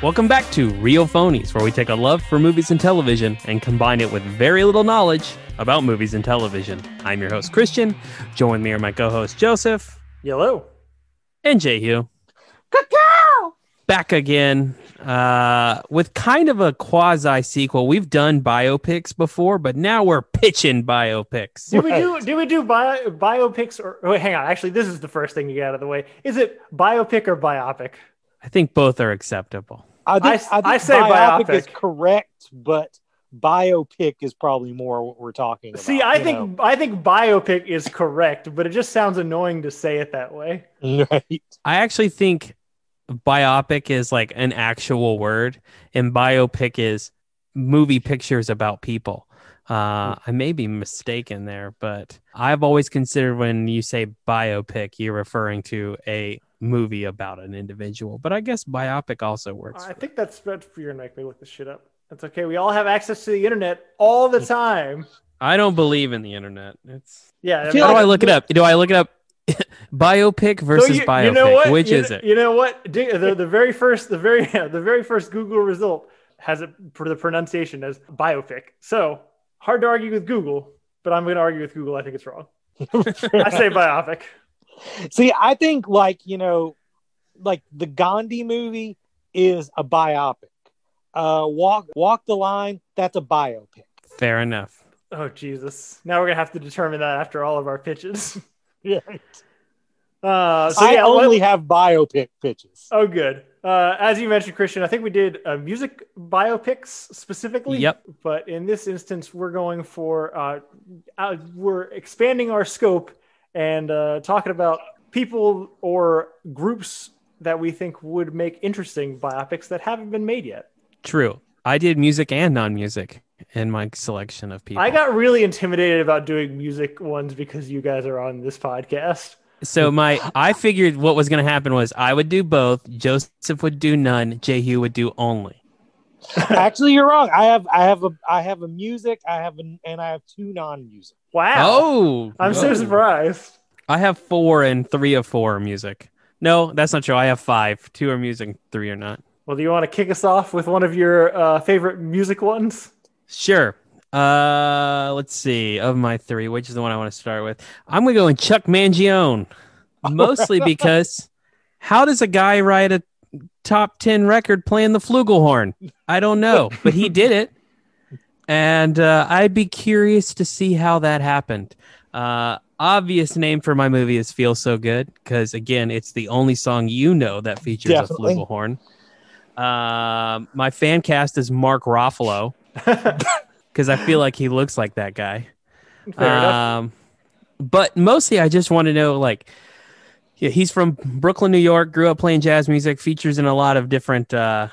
Welcome back to Real Phonies, where we take a love for movies and television and combine it with very little knowledge about movies and television. I'm your host, Christian. Join me are my co host, Joseph Yellow. and Jehu. Back again uh, with kind of a quasi sequel. We've done biopics before, but now we're pitching biopics. Did we do did we do bio, biopics or wait, hang on, actually this is the first thing to get out of the way. Is it biopic or biopic? I think both are acceptable. I think, I- I, think I say biopic, is correct, but biopic is probably more what we're talking about. See, I you think I think biopic is correct, but it just sounds annoying to say it that way. right. I actually think biopic is like an actual word, and biopic is movie pictures about people. Uh, I may be mistaken there, but I've always considered when you say biopic, you're referring to a movie about an individual. But I guess biopic also works. I think that's that's you're gonna make me look this shit up. That's okay. We all have access to the internet all the time. I don't believe in the internet. It's Yeah. I feel how do I look it up? Do I look it up? biopic versus you, biopic. you know what? Which You is kn- it? You know what? The, the very first the very the very first Google result has it for the pronunciation as biopic. So hard to argue with Google, but I'm going to argue with Google. I think it's wrong. I say biopic. See, I think like you know, like the Gandhi movie is a biopic. Uh, walk Walk the Line, that's a biopic. Fair enough. Oh Jesus! Now we're gonna have to determine that after all of our pitches. Yeah. Uh, so I yeah, let- only have biopic pitches. Oh, good. Uh, as you mentioned, Christian, I think we did uh, music biopics specifically. Yep. But in this instance, we're going for uh, uh, we're expanding our scope and uh, talking about people or groups that we think would make interesting biopics that haven't been made yet. True. I did music and non-music in my selection of people. I got really intimidated about doing music ones because you guys are on this podcast. So my I figured what was going to happen was I would do both. Joseph would do none. Jehu would do only. Actually, you're wrong. I have I have a I have a music. I have an and I have two non-music. Wow. Oh, I'm so oh. surprised. I have four and three of four are music. No, that's not true. I have five. Two are music, three are not. Well, do you want to kick us off with one of your uh, favorite music ones? Sure. Uh, let's see. Of my three, which is the one I want to start with? I'm gonna go in Chuck Mangione, mostly because how does a guy write a top ten record playing the flugelhorn? I don't know, but he did it, and uh, I'd be curious to see how that happened. Uh, obvious name for my movie is "Feel So Good" because again, it's the only song you know that features Definitely. a flugelhorn. Um, my fan cast is Mark Ruffalo because I feel like he looks like that guy. Fair enough. Um, but mostly, I just want to know like, yeah, he's from Brooklyn, New York. Grew up playing jazz music. Features in a lot of different uh,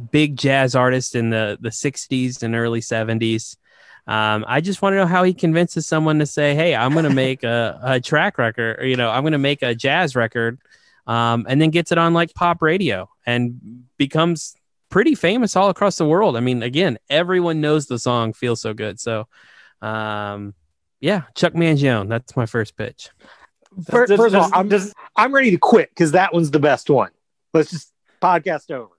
big jazz artist in the the '60s and early '70s. Um, I just want to know how he convinces someone to say, "Hey, I'm going to make a, a track record. Or, you know, I'm going to make a jazz record," um, and then gets it on like pop radio and becomes pretty famous all across the world. I mean, again, everyone knows the song "Feels So Good." So, um, yeah, Chuck Mangione. That's my first pitch. Fir- Does- First of all, I'm does- I'm ready to quit because that one's the best one. Let's just podcast over.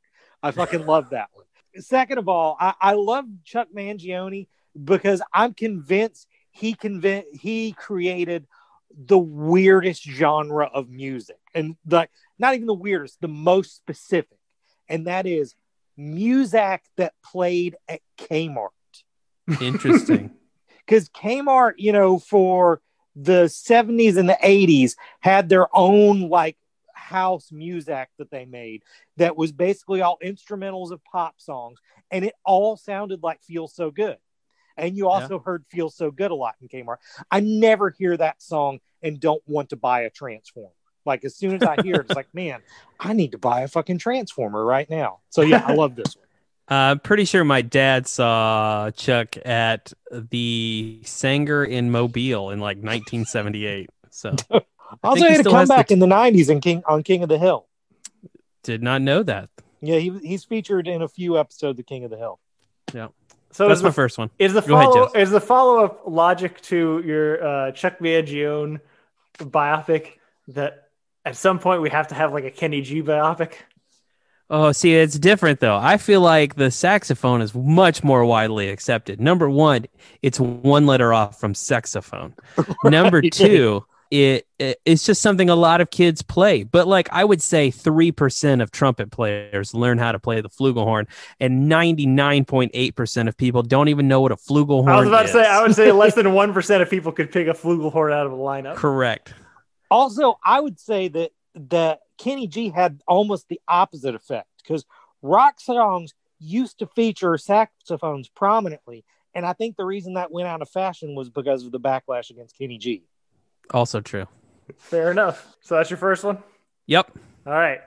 I fucking love that one. Second of all, I, I love Chuck Mangione because I'm convinced he convinced he created the weirdest genre of music, and like not even the weirdest, the most specific, and that is music that played at Kmart Interesting. because Kmart, you know, for the 70s and the 80s had their own like house music that they made that was basically all instrumentals of pop songs and it all sounded like Feel So Good. And you also heard Feel So Good a lot in Kmart. I never hear that song and don't want to buy a Transformer. Like as soon as I hear it, it's like, man, I need to buy a fucking Transformer right now. So yeah, I love this one. Uh, pretty sure my dad saw Chuck at the Saenger in Mobile in like 1978. So Also he had a still has the comeback t- in the 90s in King on King of the Hill. did not know that. Yeah, he, he's featured in a few episodes of King of the Hill. Yeah. So That's is my the, first one. is the Go follow Jess. is the follow up logic to your uh, Chuck Mangione biopic that at some point we have to have like a Kenny G biopic? Oh, see, it's different though. I feel like the saxophone is much more widely accepted. Number one, it's one letter off from saxophone. Number Right. two, it, it it's just something a lot of kids play. But like I would say, three percent of trumpet players learn how to play the flugelhorn, and ninety nine point eight percent of people don't even know what a flugelhorn is. I was about is. to say, I would say less than one percent of people could pick a flugelhorn out of a lineup. Correct. Also, I would say that that Kenny G had almost the opposite effect because rock songs used to feature saxophones prominently, and I think the reason that went out of fashion was because of the backlash against Kenny G. Also true. Fair enough. So that's your first one. Yep. All right.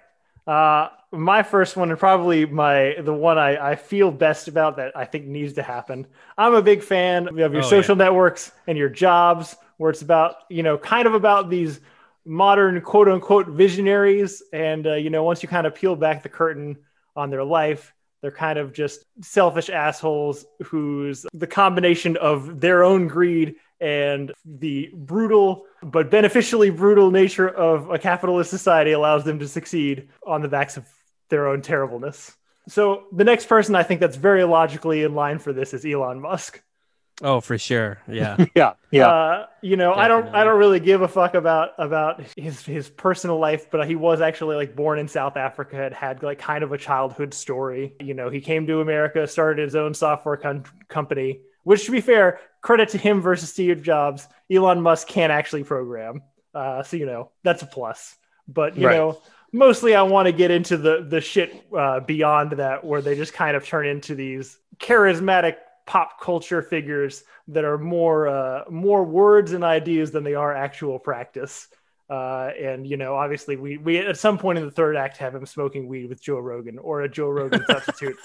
Uh, my first one, and probably my the one I, I feel best about that I think needs to happen. I'm a big fan of your Oh, social networks and your jobs, where it's about you know kind of about these modern quote unquote visionaries, and uh, you know once you kind of peel back the curtain on their life, they're kind of just selfish assholes whose the combination of their own greed and the brutal but beneficially brutal nature of a capitalist society allows them to succeed on the backs of their own terribleness. So the next person I think that's very logically in line for this is Elon Musk. Oh, for sure. Yeah. Yeah, yeah. Uh, you know, I don't I don't really give a fuck about about his his personal life, but he was actually like born in South Africa, had had like kind of a childhood story. You know, he came to America, started his own software com- company, which to be fair, credit to him versus Steve Jobs, Elon Musk can't actually program. Uh, so you know, that's a plus. But you Right. know, mostly I want to get into the the shit uh, beyond that, where they just kind of turn into these charismatic pop culture figures that are more uh, more words and ideas than they are actual practice. Uh, and you know, obviously, we we at some point in the third act have him smoking weed with Joe Rogan or a Joe Rogan substitute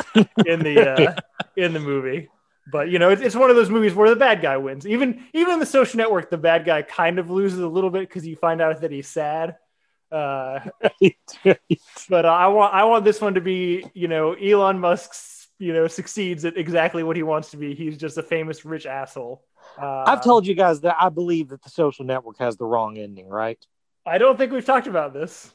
in the uh, in the movie. But you know, it's, it's one of those movies where the bad guy wins. Even even in the Social Network, the bad guy kind of loses a little bit because you find out that he's sad. Uh, but uh, I want I want this one to be you know Elon Musk's you know succeeds at exactly what he wants to be. He's just a famous rich asshole. Uh, I've told you guys that I believe that the social network has the wrong ending, right? I don't think we've talked about this.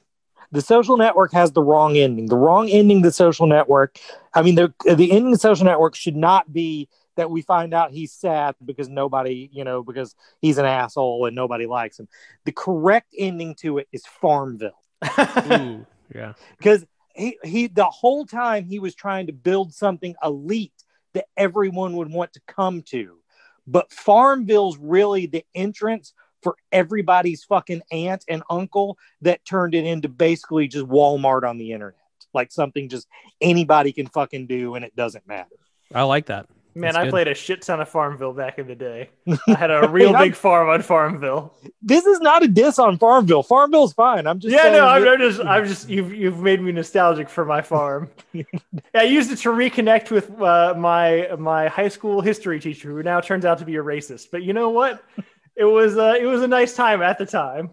The social network has the wrong ending. The wrong ending, the social network. I mean, the the ending of the social network should not be that we find out he's sad because nobody, you know, because he's an asshole and nobody likes him. The correct ending to it is Farmville. Ooh, yeah. because he, he the whole time he was trying to build something elite that everyone would want to come to but farmville's really the entrance for everybody's fucking aunt and uncle that turned it into basically just walmart on the internet like something just anybody can fucking do and it doesn't matter I like that. Man, That's I good. played a shit ton of Farmville back in the day. I had a real big farm on Farmville. this is not a diss on farmville farmville's fine i'm just Yeah, no, I'm, I'm just, I'm just, you've, you've made me nostalgic for my farm. I used it to reconnect with uh, my, my high school history teacher, who now turns out to be a racist. But you know what? It was, uh, it was a nice time at the time.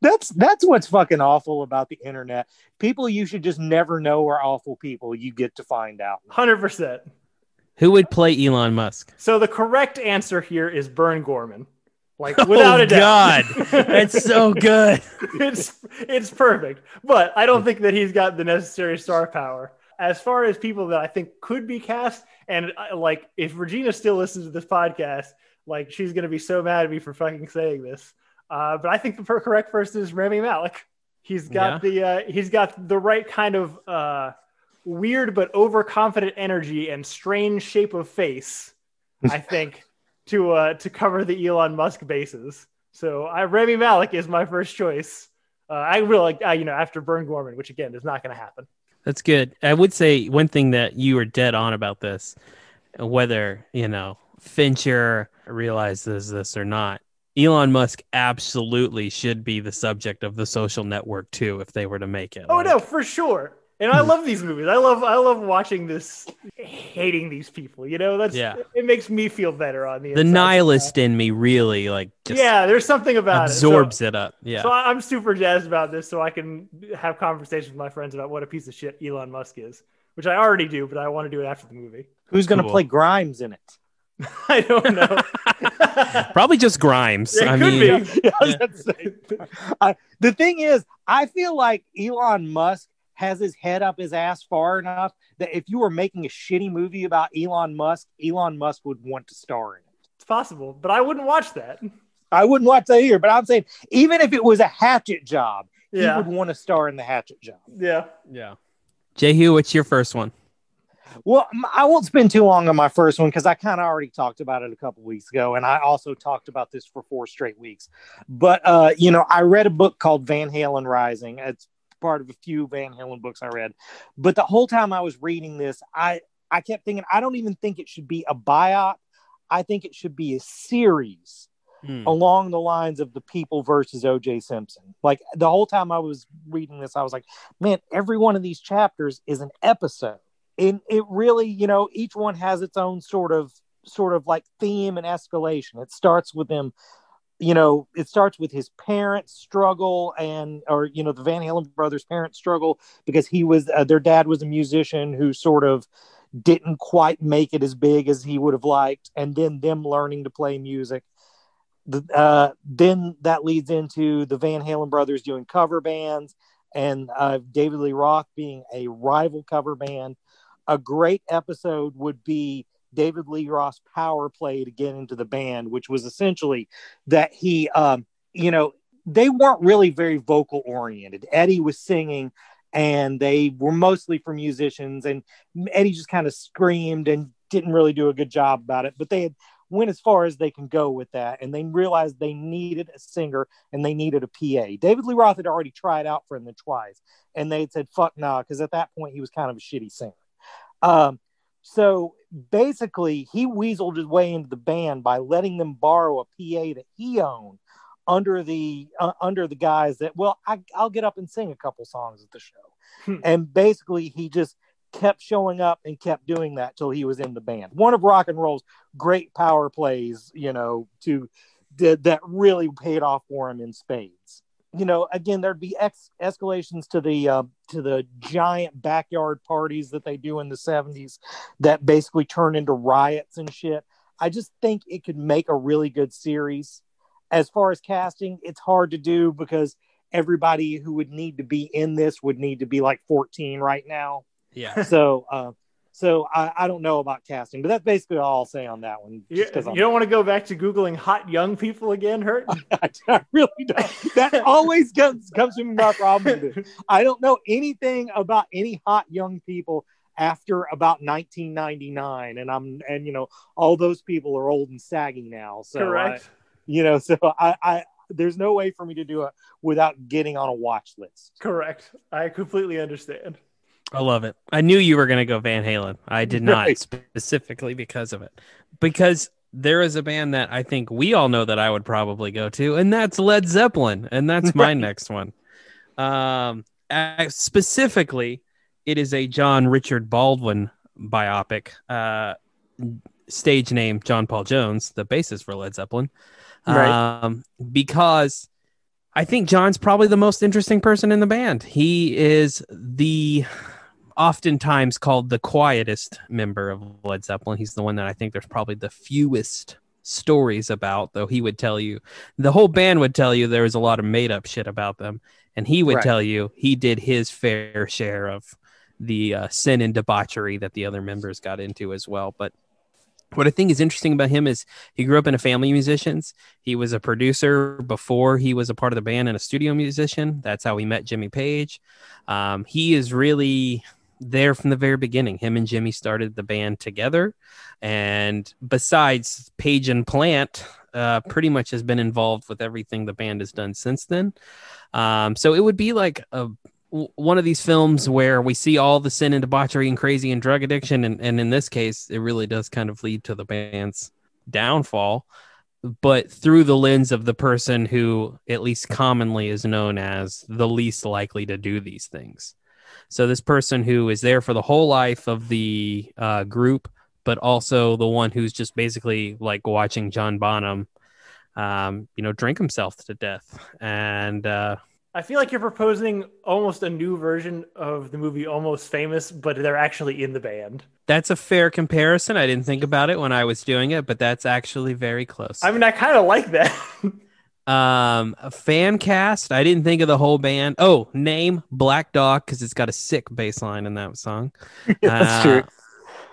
that's that's what's fucking awful about the internet people you should just never know are awful people you get to find out Hundred percent. Who would play Elon Musk? So the correct answer here is Burn Gorman. Like without oh, a doubt. God. That's so good. it's it's perfect. But I don't think that he's got the necessary star power. As far as people that I think could be cast, and uh, like if Regina still listens to this podcast, like she's gonna be so mad at me for fucking saying this. Uh, but I think the per- correct person is Rami Malek. He's got the uh, he's got the right kind of uh, weird but overconfident energy and strange shape of face. I think to uh, to cover the Elon Musk bases. So I Rami Malek is my first choice. Uh, I really like uh, you know after Burn Gorman, which again is not going to happen. That's good. I would say one thing that you were dead on about this, whether, you know, Fincher realizes this or not. Elon Musk absolutely should be the subject of the social network too if they were to make it. Oh Like, no, for sure. And I love these movies. I love I love watching this, hating these people. You know, that's Yeah. It makes me feel better on the The nihilist in me really like just Yeah, there's something about it absorbs it. it up. Yeah. So, so I- I'm super jazzed about this, so I can have conversations with my friends about what a piece of shit Elon Musk is, which I already do, but I want to do it after the movie. Who's going to Cool. play Grimes in it? I don't know. Probably just Grimes. It I could mean, be. Yeah, I was about to say. I- the thing is, I feel like Elon Musk has his head up his ass far enough that if you were making a shitty movie about Elon Musk, Elon Musk would want to star in it. It's possible, but I wouldn't watch that. I wouldn't watch that either, but I'm saying even if it was a hatchet job, Yeah. he would want to star in the hatchet job. Yeah. Yeah. Jehu, what's your first one? Well, I won't spend too long on my first one because I kind of already talked about it a couple weeks ago, and I also talked about this for four straight weeks. But uh, you know, I read a book called Van Halen Rising. It's part of a few Van Halen books I read. But the whole time I was reading this, I I kept thinking I don't even think it should be a biop. I think it should be a series Hmm. along the lines of the people versus OJ Simpson. Like the whole time I was reading this, I was like, man, every one of these chapters is an episode. And it really, you know, each one has its own sort of sort of like theme and escalation. It starts with them, you know, it starts with his parents' struggle and or you know, the Van Halen brothers' parents' struggle because he was uh, their dad was a musician who sort of didn't quite make it as big as he would have liked and then them learning to play music the, uh, then that leads into the Van Halen brothers doing cover bands and uh, David Lee Roth being a rival cover band. A great episode would be David Lee Roth's power play to get into the band, which was essentially that he, um, you know, they weren't really very vocal oriented. Eddie was singing and they were mostly for musicians and Eddie just kind of screamed and didn't really do a good job about it, but they had went as far as they can go with that. And they realized they needed a singer and they needed a PA. David Lee Roth had already tried out for them twice and they had said, fuck nah, because at that point he was kind of a shitty singer. Um, so basically, he weaseled his way into the band by letting them borrow a PA that he owned under the uh, under the guys that well I, I'll get up and sing a couple songs at the show, Hmm. and basically he just kept showing up and kept doing that till he was in the band. One of rock and roll's great power plays, you know, to did that really paid off for him in spades. You know, again, there'd be ex- escalations to the uh, to the giant backyard parties that they do in the '70s that basically turn into riots and shit. I just think it could make a really good series. As far as casting, it's hard to do because everybody who would need to be in this would need to be like 14 right now Yeah. so uh so I, I don't know about casting but that's basically all i'll say on that one You, you don't want to go back to googling hot young people again, Hurt? I really don't that always comes comes to me my problem i don't know anything about any hot young people after about 1999 and i'm and you know all those people are old and saggy now so Correct. I, you know so i i there's no way for me to do it without getting on a watch list Correct. I completely understand. I love it. I knew you were going to go Van Halen. I did not Right. specifically because of it. Because there is a band that I think we all know that I would probably go to, and that's Led Zeppelin. And that's my next one. Um, specifically, it is a John Richard Baldwin biopic. Uh, stage name John Paul Jones, the bassist for Led Zeppelin. Right. Um, because I think John's probably the most interesting person in the band. He is the oftentimes called the quietest member of Led Zeppelin. He's the one that I think there's probably the fewest stories about, though he would tell you the whole band would tell you there was a lot of made up shit about them. And he would Right. tell you he did his fair share of the uh, sin and debauchery that the other members got into as well. But what I think is interesting about him is he grew up in a family of musicians. He was a producer before he was a part of the band and a studio musician. That's how he met Jimmy Page. Um, he is really there from the very beginning. Him and Jimmy started the band together. And besides Page and Plant, uh, pretty much has been involved with everything the band has done since then. Um, so it would be like a one of these films where we see all the sin and debauchery and crazy and drug addiction and, and in this case it really does kind of lead to the band's downfall but through the lens of the person who at least commonly is known as the least likely to do these things so this person who is there for the whole life of the uh, group but also the one who's just basically like watching john bonham um, you know drink himself to death and uh, I feel like you're proposing almost a new version of the movie Almost Famous, but they're actually in the band. That's a fair comparison. I didn't think about it when I was doing it, but that's actually very close. I mean, I kind of like that. Um, a fan cast. I didn't think of the whole band. Oh, name Black Dog because it's got a sick bass line in that song. That's true.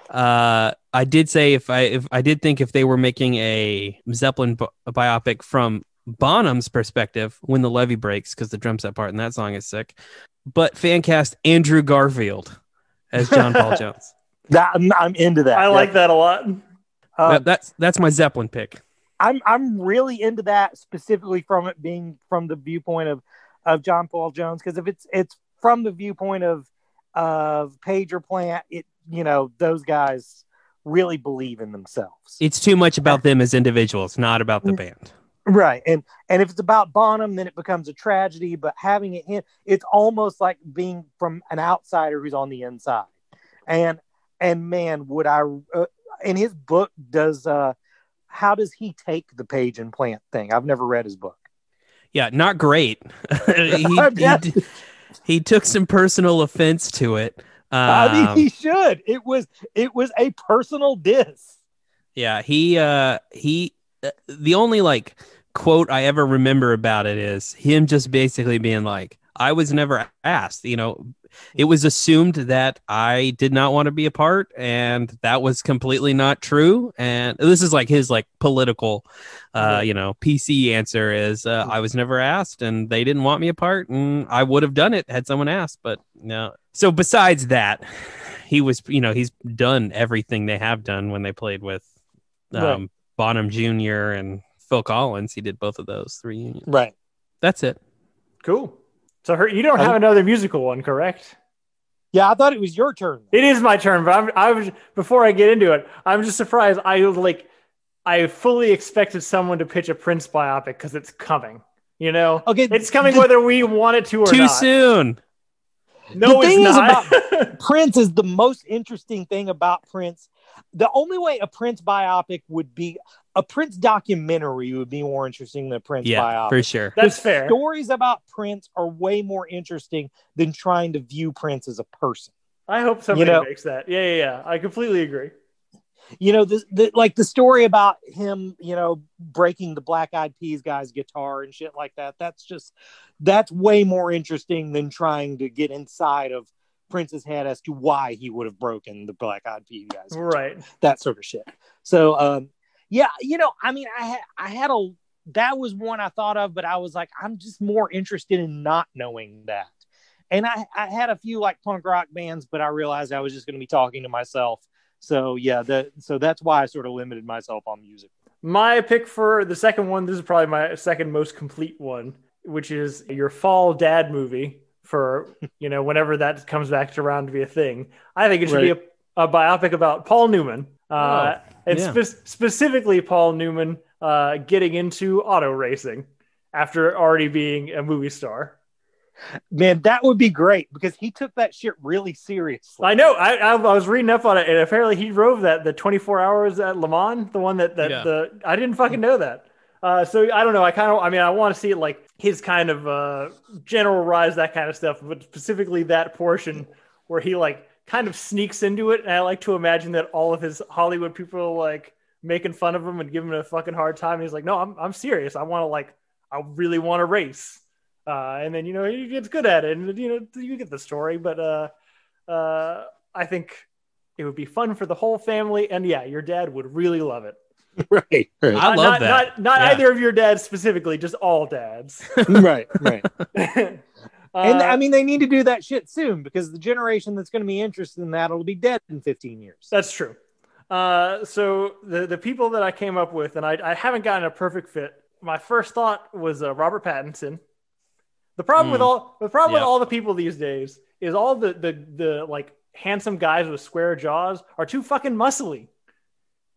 Uh, I did say if I if I did think if they were making a Zeppelin bi- biopic from Bonham's perspective when the levee breaks because the drum set part in that song is sick. But fan cast Andrew Garfield as John Paul Jones. That I'm, I'm into that. I like that a lot. Um, That- that's that's my Zeppelin pick. I'm I'm really into that specifically from it being from the viewpoint of of John Paul Jones because if it's it's from the viewpoint of of Page or Plant, it you know those guys really believe in themselves, It's too much about them as individuals, not about the band. right? And and if it's about Bonham, then it becomes a tragedy. But having it in, it's almost like being from an outsider who's on the inside, and and man, would I? Uh, in his book, does uh, how does he take the Page and Plant thing? I've never read his book. Yeah, not great. he, Yeah. he, he took some personal offense to it. I Um, mean, he should. It was it was a personal diss. Yeah, he uh he uh, the only like quote I ever remember about it is him just basically being like I was never asked, you know, it was assumed that I did not want to be a part and that was completely not true and this is like his like political uh you know PC answer is uh, I was never asked and they didn't want me a part and I would have done it had someone asked but no. So besides that he was you know he's done everything they have done when they played with um, Right. Bonham Jr. and Phil Collins. He did both of those three unions. Right. That's it. Cool. So her, you don't I- have another musical one, correct? Yeah, I thought it was your turn. It is my turn, but I'm, I was before I get into it. I'm just surprised. I like, I fully expected someone to pitch a Prince biopic because it's coming. You know, Okay, it's coming the- whether we want it to or not. Too not. soon. No, The thing it's is not. Prince is the most interesting thing about Prince. The only way a Prince biopic would be a Prince documentary would be more interesting than a Prince Yeah, biopic. for sure. That's The fair. Stories about Prince are way more interesting than trying to view Prince as a person. I hope somebody know- makes that. Yeah, yeah, yeah. I completely agree. You know, the, the like the story about him, you know, breaking the Black Eyed Peas guy's guitar and shit like that. That's just that's way more interesting than trying to get inside of Prince's head as to why he would have broken the Black Eyed Peas guy's. Right. that sort of shit. So, um, yeah, you know, I mean, I had, I had a, that was one I thought of, but I was like, I'm just more interested in not knowing that. And I, I had a few like punk rock bands, but I realized I was just going to be talking to myself. So yeah, that, so that's why I sort of limited myself on music. My pick for the second one, this is probably my second most complete one, which is your fall dad movie for, you know, whenever that comes back to around to be a thing. I think it should be a, a biopic about Paul Newman. Uh, and yeah. spe- specifically Paul Newman uh, getting into auto racing after already being a movie star. Man, that would be great because he took that shit really seriously. I know. I, I, I was reading up on it, and apparently he drove that the 24 hours at Le Mans, the one that that Yeah. the I didn't fucking know that. Uh, so I don't know. I kind of. I mean, I want to see it like his kind of uh, general rise, that kind of stuff, but specifically that portion where he like kind of sneaks into it. And I like to imagine that all of his Hollywood people like making fun of him and giving him a fucking hard time. And he's like, "No, I'm I'm serious. I want to like, I really want to race." Uh, and then you know he gets good at it, and you know you get the story. But uh, uh, I think it would be fun for the whole family, and yeah, your dad would really love it. right, right, I Not- love not, that. Not, not Yeah. either of your dads specifically, just all dads. right, right. and And I mean, they need to do that shit soon because the generation that's going to be interested in that will be dead in 15 years. That's true. Uh, so the the people that I came up with, and I, I haven't gotten a perfect fit. My first thought was uh, Robert Pattinson. The problem with Mm. all the problem with all the people these days is all the the the like handsome guys with square jaws are too fucking muscly.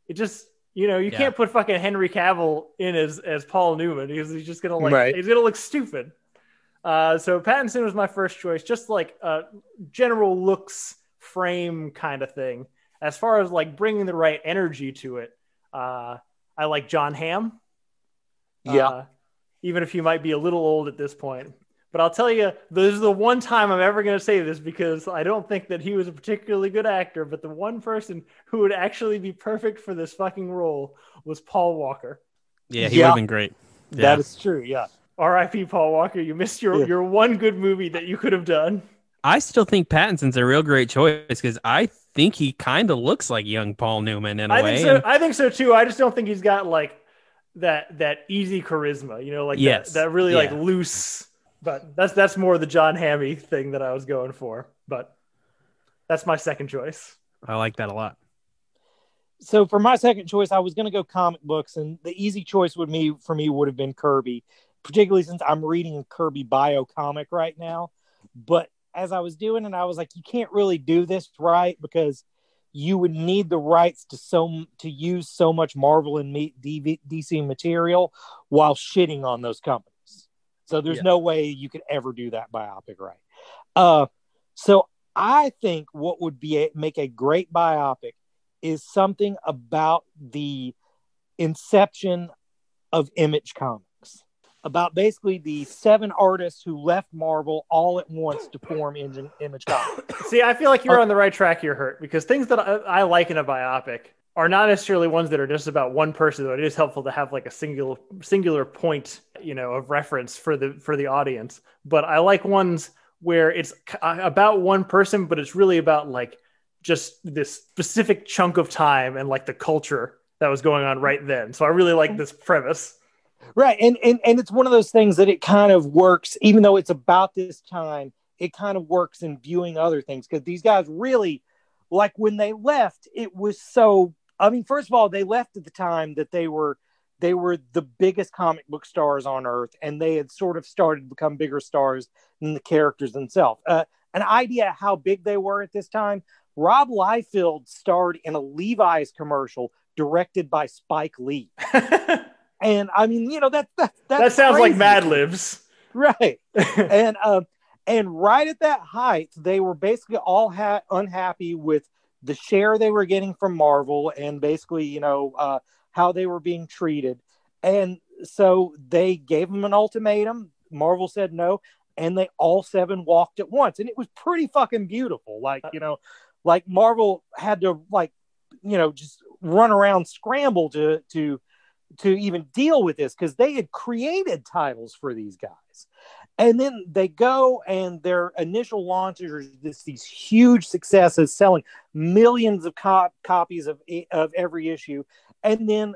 It just you know you Yeah. can't put fucking Henry Cavill in as as Paul Newman because he's just gonna like Right. he's gonna look stupid. Uh, so Pattinson was my first choice, just like a general looks frame kind of thing. As far as like bringing the right energy to it, uh, I like Jon Hamm. Yeah. Uh, even if he might be a little old at this point. But I'll tell you, this is the one time I'm ever going to say this because I don't think that he was a particularly good actor. But the one person who would actually be perfect for this fucking role was Paul Walker. Yeah, he Yeah. would have been great. Yeah. That is true. Yeah. R.I.P. Paul Walker. You missed your Yeah. your one good movie that you could have done. I still think Pattinson's a real great choice because I think he kind of looks like young Paul Newman in a I way. think so. and- I think so too. I just don't think he's got like that that easy charisma. You know, like Yes. that, that really like loose. But that's that's more the John Hammy thing that I was going for. But that's my second choice. I like that a lot. So for my second choice, I was going to go comic books, and the easy choice would me for me would have been Kirby, particularly since I'm reading a Kirby bio comic right now. But as I was doing it, I was like, you can't really do this right because you would need the rights to so to use so much Marvel and DC material while shitting on those companies. So there's Yeah. no way you could ever do that biopic right. Uh, so I think what would be a, make a great biopic is something about the inception of Image Comics, about basically the seven artists who left Marvel all at once to form Image, Comics. See, I feel like you're on the right track here, Hurt, because things that I, I like in a biopic are not necessarily ones that are just about one person. Though it is helpful to have like a singular singular point, you know, of reference for the for the audience. But I like ones where it's uh, about one person, but it's really about like just this specific chunk of time and like the culture that was going on right then. So I really like this premise. right. And, and, and it's one of those things that it kind of works, even though it's about this time, it kind of works in viewing other things because these guys really, like when they left, it was so. I mean, first of all, they left at the time that they were they were the biggest comic book stars on earth and they had sort of started to become bigger stars than the characters themselves uh, an idea how big they were at this time rob liefeld starred in a levi's commercial directed by spike lee and i mean you know that that, that's that sounds like. Mad Libs. right and um and right at that height they were basically all ha- unhappy with the share they were getting from marvel and basically you know uh, how they were being treated. And so they gave them an ultimatum. Marvel said no and they all seven walked at once. And it was pretty fucking beautiful. Like you know like marvel had to like you know just run around scramble to to to even deal with this because they had created titles for these guys and then they go and their initial launches are this, these huge successes selling millions of cop- copies of of every issue. And then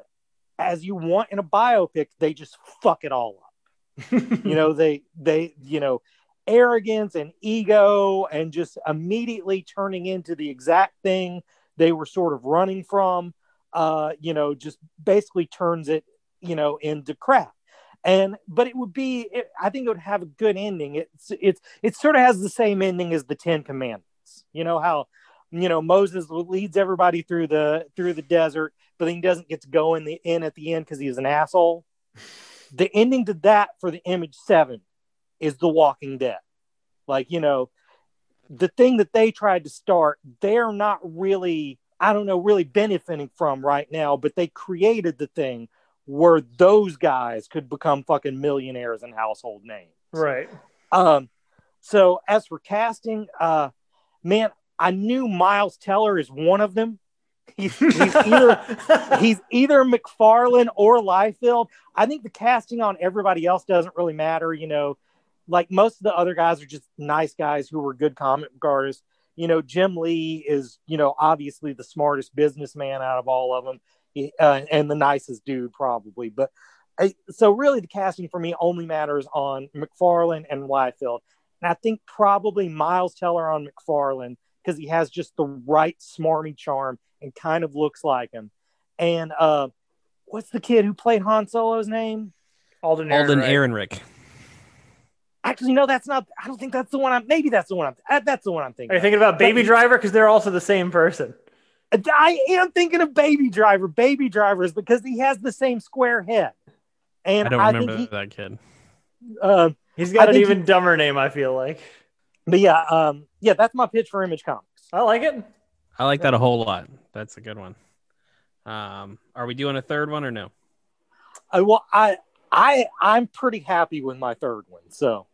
as you want in a biopic they just fuck it all up. You know they they you know arrogance and ego and just immediately turning into the exact thing they were sort of running from uh you know just basically turns it you know into crap and but it would be it, i think it would have a good ending. It's it's it sort of has the same ending as the 10 commandments. You know how you know moses leads everybody through the through the desert but then he doesn't get to go in the in at the end because he's an asshole? The ending to that for the image 7 is the walking dead. Like you know the thing that they tried to start they're not really i don't know really benefiting from right now but they created the thing where those guys could become fucking millionaires and household names right. um so as for casting uh man i knew miles teller is one of them he's, he's either he's either McFarlane or Liefeld. I think the casting on everybody else doesn't really matter. You know, like most of the other guys are just nice guys who were good comic book artists. You know, Jim Lee is, you know, obviously the smartest businessman out of all of them he- uh, and the nicest dude, probably. But I, so, really, the casting for me only matters on McFarlane and Liefeld. And I think probably Miles Teller on McFarlane because he has just the right smarmy charm and kind of looks like him. And uh, what's the kid who played Han Solo's name? Alden, Alden Ehrenreich. Ehrenreich. Actually, no, that's not. I don't think that's the one. I'm. Maybe that's the one. I'm. uh, That's the one I'm thinking. Are you thinking about Baby Driver? Because they're also the same person. Of. I am thinking of Baby Driver. Baby Driver is because he has the same square head. And I don't I, remember think he, that kid. uh, He's got I an think even dumber name. I feel like. but yeah, um, yeah, that's my pitch for Image Comics. I like it. I like that a whole lot. That's a good one. Um, are we doing a third one or no? I, well, I, I, I'm pretty happy with my third one. So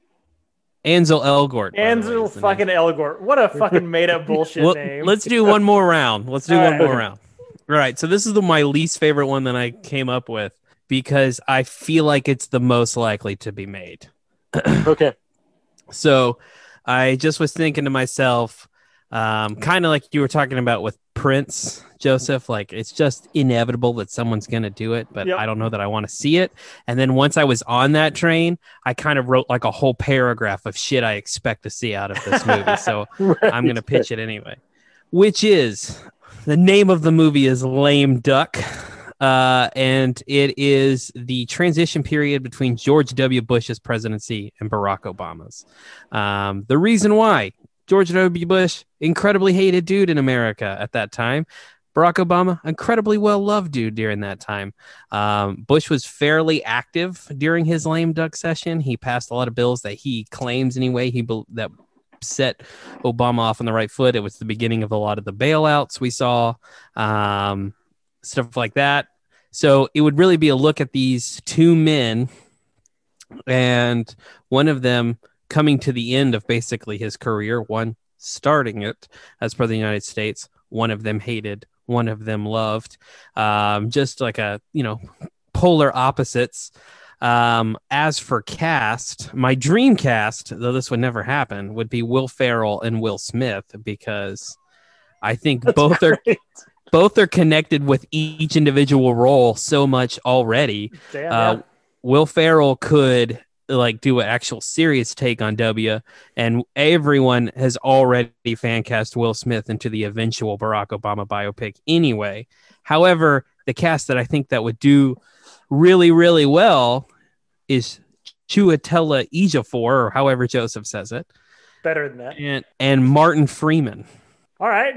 Ansel Elgort. by way, Ansel is name. fucking Elgort. What a fucking made up bullshit Well, name. let's do one more round. Let's do All one right. more round. All right. So this is the, my least favorite one that I came up with. because I feel like it's the most likely to be made. Okay. So I just was thinking to myself, um, kind of like you were talking about with Prince, Joseph, like it's just inevitable that someone's going to do it, but Yep. I don't know that I want to see it. And then once I was on that train, I kind of wrote like a whole paragraph of shit I expect to see out of this movie. So I'm going to pitch it anyway, which is the name of the movie is Lame Duck. Uh, and it is the transition period between George W. Bush's presidency and Barack Obama's. Um, the reason why George W. Bush, incredibly hated dude in America at that time. Barack Obama, incredibly well loved dude during that time. Um, Bush was fairly active during his lame duck session. He passed a lot of bills that he claims, anyway, he bel that set Obama off on the right foot. It was the beginning of a lot of the bailouts we saw, um, stuff like that. So it would really be a look at these two men, and one of them coming to the end of basically his career, one starting it as per the United States, one of them hated, one of them loved. Um, just like a, you know, polar opposites. Um, as for cast, my dream cast, though this would never happen, would be Will Ferrell and Will Smith because I think both are both are connected with each individual role so much already. Damn, Uh, yeah. Will Ferrell could like do an actual serious take on W, and everyone has already fan cast Will Smith into the eventual Barack Obama biopic anyway. However, the cast that I think that would do really, really well is Chiwetel Ejiofor, or however Joseph says it, better than that. and and Martin Freeman. All right.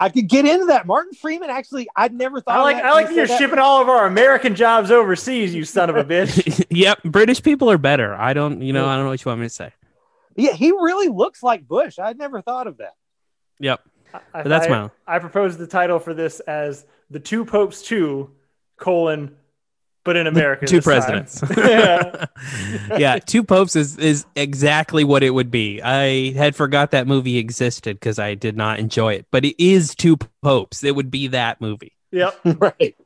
I could get into that. Martin Freeman, actually, I'd never thought. I of like that I like you that you're that. shipping all of our American jobs overseas, you son of a bitch. yep, British people are better. I don't, you know, I don't know what you want me to say. Yeah, he really looks like Bush. I'd never thought of that. Yep, I, but that's I, my I propose the title for this as the two popes two colon, but in America. two presidents. yeah. yeah, two popes is is exactly what it would be. I had forgot that movie existed because I did not enjoy it, but it is two popes. It would be that movie. Yep. right.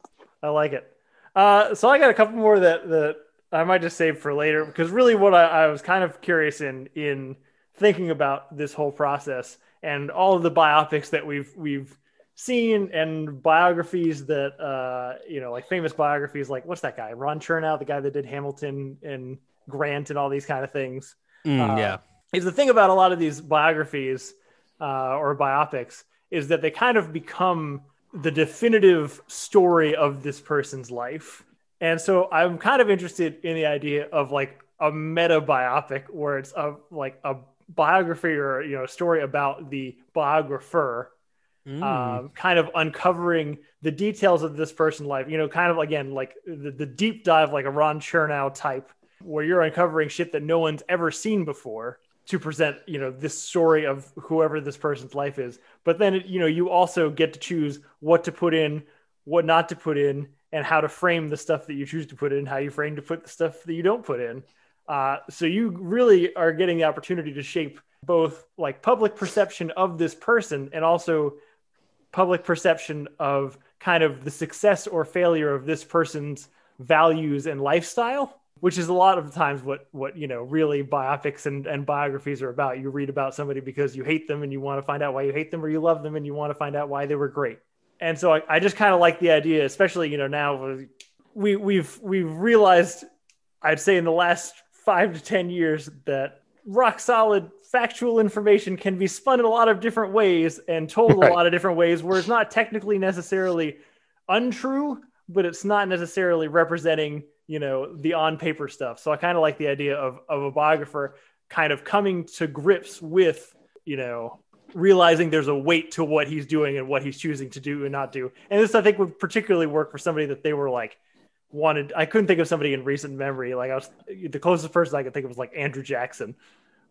I like it. Uh, so I got a couple more that that I might just save for later because really what I, I was kind of curious in in thinking about this whole process and all of the biopics that we've we've seen and biographies that uh you know like famous biographies like what's that guy? Ron Chernow the guy that did Hamilton and Grant and all these kind of things. Mm, Uh, yeah, is the thing about a lot of these biographies uh, or biopics is that they kind of become the definitive story of this person's life. And so I'm kind of interested in the idea of like a meta biopic where it's a like a biography or you know a story about the biographer Mm. um, kind of uncovering the details of this person's life. You know, kind of again like the, the deep dive, like a Ron Chernow type, where you're uncovering shit that no one's ever seen before to present, you know, this story of whoever this person's life is. But then, you know, you also get to choose what to put in, what not to put in, and how to frame the stuff that you choose to put in, how you frame to put the stuff that you don't put in. Uh, so you really are getting the opportunity to shape both like public perception of this person and also public perception of kind of the success or failure of this person's values and lifestyle which is a lot of times what what you know really biopics and, and biographies are about. You read about somebody because you hate them and you want to find out why you hate them or you love them and you want to find out why they were great. And so i, I just kind of like the idea especially you know now we we've we've realized i'd say in the last five to ten years that rock solid factual information can be spun in a lot of different ways and told Right. a lot of different ways where it's not technically necessarily untrue but it's not necessarily representing you know the on paper stuff. So i kind of like the idea of, of a biographer kind of coming to grips with you know realizing there's a weight to what he's doing and what he's choosing to do and not do. And this i think would particularly work for somebody that they were like wanted i couldn't think of somebody in recent memory. Like i was the closest person i could think of was like andrew jackson.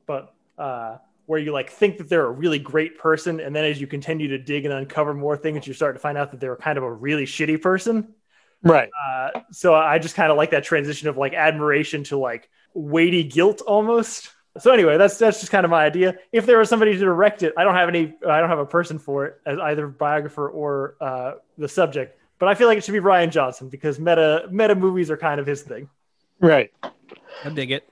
But uh where you like think that they're a really great person and then as you continue to dig and uncover more things you start to find out that they're kind of a really shitty person Right. uh, so I just kind of like that transition of like admiration to like weighty guilt almost. So anyway, that's that's just kind of my idea. If there was somebody to direct it, I don't have any, I don't have a person for it as either biographer or uh, the subject. but I feel like it should be Rian Johnson because meta meta movies are kind of his thing. Right. I dig it.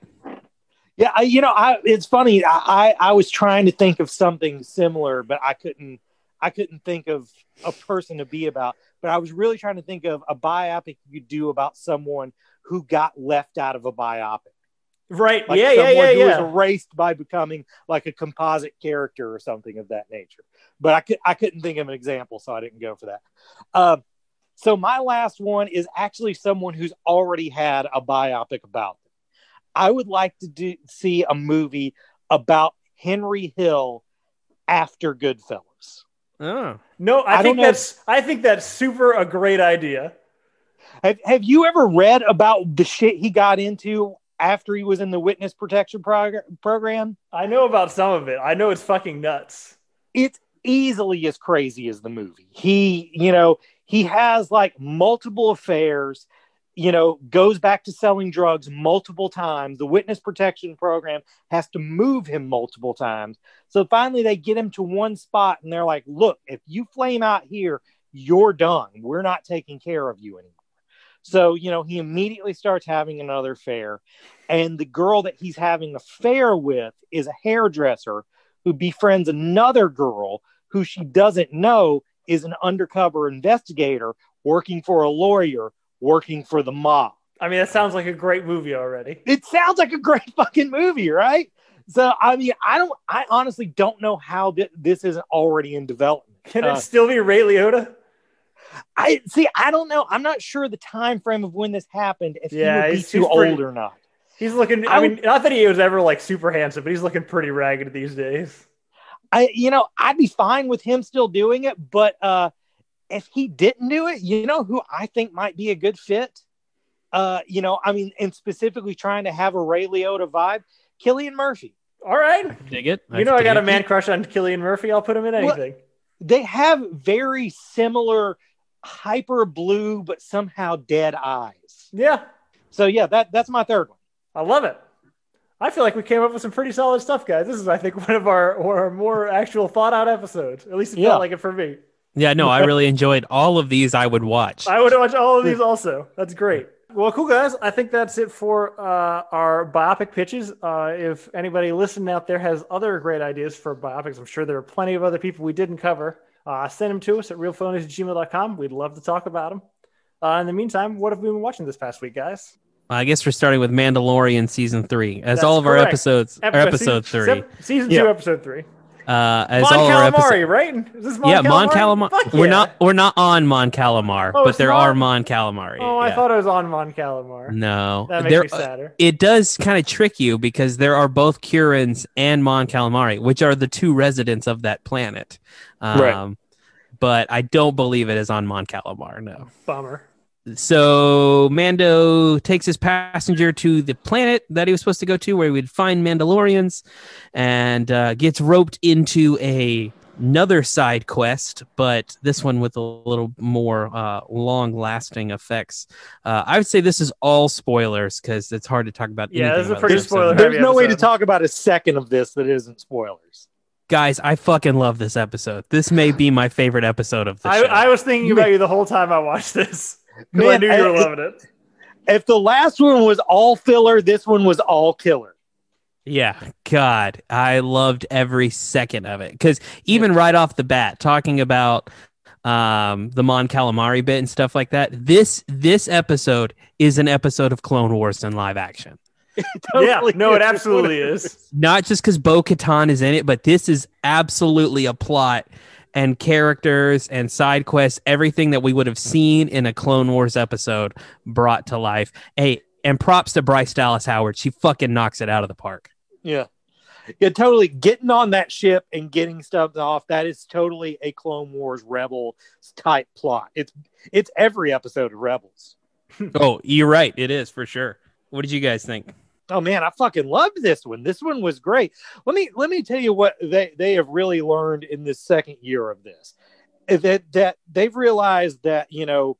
Yeah, I, you know, I it's funny. I, I I was trying to think of something similar, but I couldn't. I couldn't think of a person to be about. But I was really trying to think of a biopic you could do about someone who got left out of a biopic. Right. Like yeah, yeah, someone yeah, who yeah. was erased by becoming like a composite character or something of that nature. But I could I couldn't think of an example, so I didn't go for that. Um, so my last one is actually someone who's already had a biopic about. I would like to do see a movie about Henry Hill after Goodfellas. Oh, No, I, I think don't know that's I think that's super a great idea. Have Have you ever read about the shit he got into after he was in the witness protection prog- program? I know about some of it. I know it's fucking nuts. it's easily as crazy as the movie. He, you know, he has like multiple affairs, you know, goes back to selling drugs multiple times. The witness protection program has to move him multiple times. So finally they get him to one spot and they're like, look, if you flame out here, you're done. We're not taking care of you anymore. So, you know, he immediately starts having another affair. And the girl that he's having an affair with is a hairdresser who befriends another girl who she doesn't know is an undercover investigator working for a lawyer working for the mob. I mean, that sounds like a great movie already. It sounds like a great fucking movie, right? So, I mean, I don't, I honestly don't know how thi- this isn't already in development. Can Uh, it still be Ray Liotta? I see. I don't know. I'm not sure the time frame of when this happened. If Yeah, he would be he's- too pretty- old or not. He's looking. I, I mean, not that he was ever like super handsome, but he's looking pretty ragged these days. I, you know, I'd be fine with him still doing it, but uh, if he didn't do it, you know, who I think might be a good fit. Uh, you know, I mean, and specifically trying to have a Ray Liotta vibe, Cillian Murphy. All right. dig it. You know, I dig got a it. man crush on Cillian Murphy. I'll put him in Well, anything. They have very similar hyper blue, but somehow dead eyes. Yeah, So yeah, that that's my third one. I love it. I feel like we came up with some pretty solid stuff, guys. This is, I think, one of our, our more actual thought out episodes. At least it Yeah. felt like it for me. Yeah, no, I really enjoyed all of these. I would watch. I would watch all of these also. That's great. Well, cool guys. I think that's it for uh, our biopic pitches. Uh, if anybody listening out there has other great ideas for biopics, I'm sure there are plenty of other people we didn't cover. Uh, send them to us at realphonies at gmail.com. We'd love to talk about them. Uh, in the meantime, what have we been watching this past week, guys? I guess we're starting with Mandalorian season three, as That's all of our episodes, or Episode- episode season- three. se- season Yeah. two, episode three. Uh, as Mon all of our episodes. right? Is this Mon Yeah, Mon Calamari? Calamari. Fuck We're not we're not on Mon Calamar, Oh, but there not? are Mon Calamari. Oh, I yeah. thought it was on Mon Calamar. no. That makes There- me sadder. it does kind of trick you because there are both Quarrens and Mon Calamari, which are the two residents of that planet. Um, Right. But I don't believe it is on Mon Calamar. No. Bummer. So Mando takes his passenger to the planet that he was supposed to go to, where he would find Mandalorians, and uh, gets roped into a another side quest, but this one with a little more uh, long-lasting effects. Uh, I would say this is all spoilers because it's hard to talk about. Yeah, anything this is a pretty spoiler There's heavy no way to talk about a second of this that isn't spoilers. Guys, I fucking love this episode. This may be my favorite episode of the I, show. I was thinking about you the whole time I watched this. 'Cause I knew you were I- loving it. If the last one was all filler, this one was all killer. Yeah, God, I loved every second of it because even right off the bat, talking about um, the Mon Calamari bit and stuff like that. This this episode is an episode of Clone Wars in live action. yeah, no, it absolutely is. Not just because Bo Katan is in it, but this is absolutely a plot and characters and side quests, everything that we would have seen in a Clone Wars episode brought to life. Hey, and props to Bryce Dallas Howard. She fucking knocks it out of the park. Yeah. Yeah, totally. Getting on that ship and getting stuff off, that is totally a Clone Wars Rebel type plot. It's it's every episode of Rebels. Oh, you're right. It is for sure. What did you guys think? Oh man, I fucking loved this one. This one was great. Let me let me tell you what they, they have really learned in this second year of this. That that they've realized that, you know,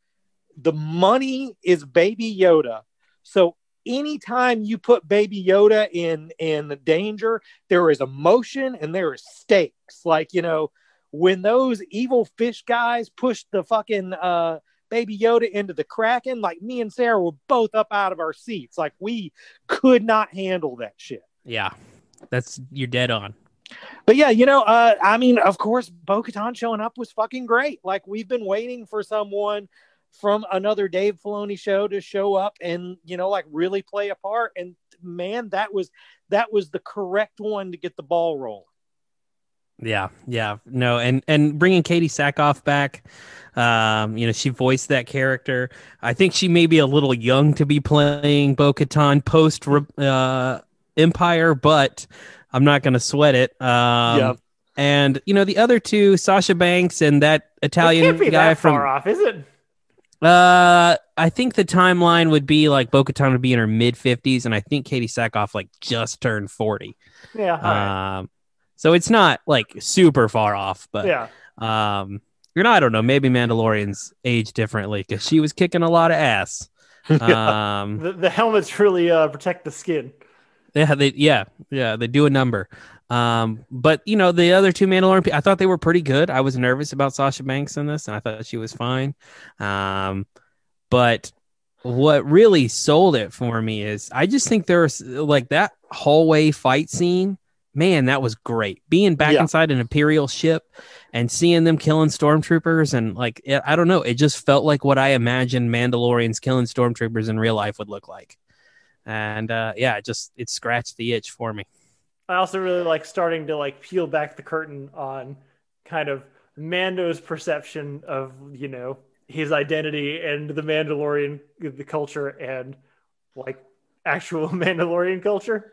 the money is baby Yoda. So anytime you put baby Yoda in in danger, there is emotion and there is stakes. Like, you know, when those evil fish guys pushed the fucking uh Baby Yoda into the Kraken, like me and Sarah were both up out of our seats. Like we could not handle that shit. Yeah, that's you're dead on. But yeah, you know, uh, I mean, of course, Bo Katan showing up was fucking great. Like we've been waiting for someone from another Dave Filoni show to show up and you know, like really play a part. And man, that was that was the correct one to get the ball rolling. Yeah, yeah, no, and and bringing Katee Sackhoff back, um, you know, she voiced that character. I think she may be a little young to be playing Bo Katan post uh, Empire, but I'm not going to sweat it. Um, yeah. And you know the other two, Sasha Banks and that Italian guy from far off, is it? Uh, I think the timeline would be like Bo Katan would be in her mid 50s, and I think Katee Sackhoff like just turned 40. Yeah. Um, right. So it's not like super far off, but yeah. Um, you know. I don't know. Maybe Mandalorians age differently because she was kicking a lot of ass. Um, the, the helmets really uh, protect the skin. Yeah, they yeah yeah they do a number. Um, but you know the other two Mandalorian, I thought they were pretty good. I was nervous about Sasha Banks in this, and I thought she was fine. Um, but what really sold it for me is I just think there's like that hallway fight scene. Man, that was great. Being back yeah. inside an Imperial ship and seeing them killing stormtroopers and like I don't know, it just felt like what I imagined Mandalorians killing stormtroopers in real life would look like and uh, yeah, it just it scratched the itch for me. I also really like starting to like peel back the curtain on kind of Mando's perception of you know his identity and the Mandalorian the culture and like actual Mandalorian culture.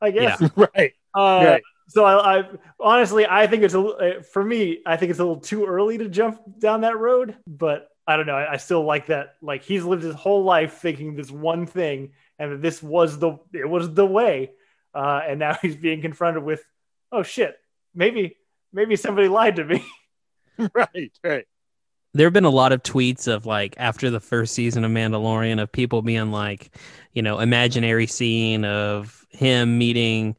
I guess yeah. right. Uh, right. So I, I, honestly I think it's a uh, for me I think it's a little too early to jump down that road, but I don't know. I, I still like that. Like he's lived his whole life thinking this one thing, and that this was the it was the way. Uh, and now he's being confronted with, oh shit, maybe maybe somebody lied to me. right, right. There have been a lot of tweets of like after the first season of Mandalorian of people being like, you know, imaginary scene of him meeting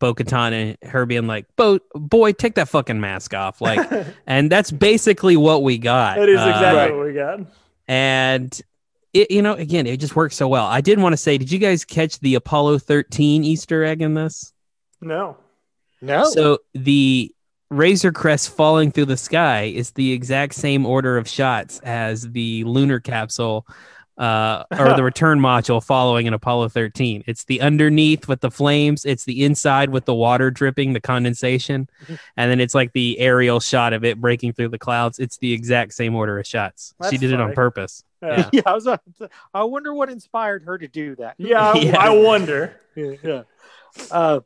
Bo Katan and her being like, Bo, boy, take that fucking mask off. Like, and that's basically what we got. That is exactly uh, what we got. And it, you know, again, it just works so well. I did want to say, did you guys catch the Apollo 13 Easter egg in this? No. No. So the Razor Crest falling through the sky is the exact same order of shots as the lunar capsule uh, or the return module following an Apollo 13. It's the underneath with the flames, it's the inside with the water dripping, the condensation, and then it's like the aerial shot of it breaking through the clouds. It's the exact same order of shots. That's she did funny. it on purpose. Yeah. yeah, I was. I wonder what inspired her to do that. Yeah, yeah. I wonder. yeah. Uh,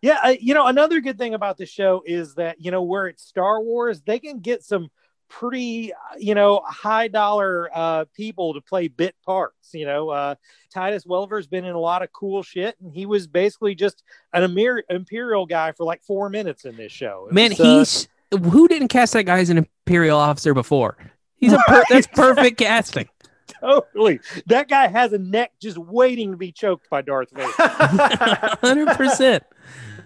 yeah, uh, you know, another good thing about the show is that you know where it's Star Wars, they can get some pretty you know high dollar uh people to play bit parts you know uh titus welliver's been in a lot of cool shit and he was basically just an imperial guy for like four minutes in this show. It man was, he's uh, who didn't cast that guy as an imperial officer before? He's a per- that's perfect casting. Totally. That guy has a neck just waiting to be choked by darth vader. 100%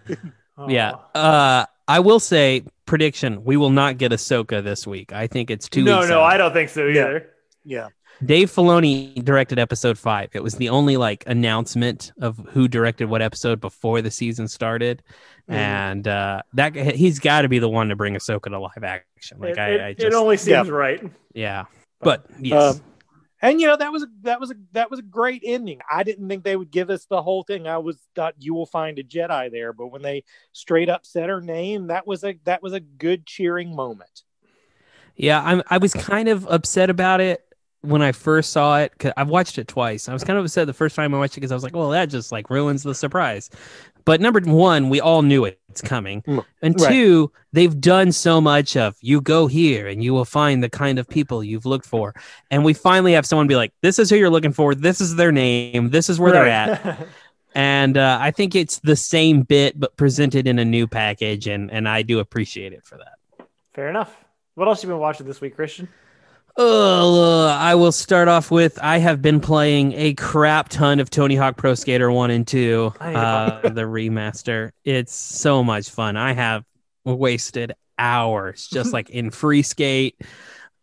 yeah uh I will say prediction: we will not get Ahsoka this week. I think it's too. No, no, out. I don't think so either. Yeah. yeah. Dave Filoni directed episode five. It was the only like announcement of who directed what episode before the season started, mm. and uh, that he's got to be the one to bring Ahsoka to live action. Like it, I, it, I just, it only seems yeah. right. Yeah, but yes. Um, and you know that was a, that was a that was a great ending. I didn't think they would give us the whole thing. I was thought you will find a Jedi there, but when they straight up said her name, that was a that was a good cheering moment. Yeah, I'm I was kind of upset about it when I first saw it. Cause I've watched it twice. I was kind of upset the first time I watched it because I was like, well, that just like ruins the surprise. But number one, we all knew it's coming. Mm, and right. two, they've done so much of you go here and you will find the kind of people you've looked for. And we finally have someone be like, this is who you're looking for. This is their name. This is where right. they're at. and uh, I think it's the same bit, but presented in a new package. And, and I do appreciate it for that. Fair enough. What else you been watching this week, Christian? Uh, I will start off with I have been playing a crap ton of Tony Hawk Pro Skater 1 and 2, uh, the remaster. It's so much fun. I have wasted hours just like in free skate.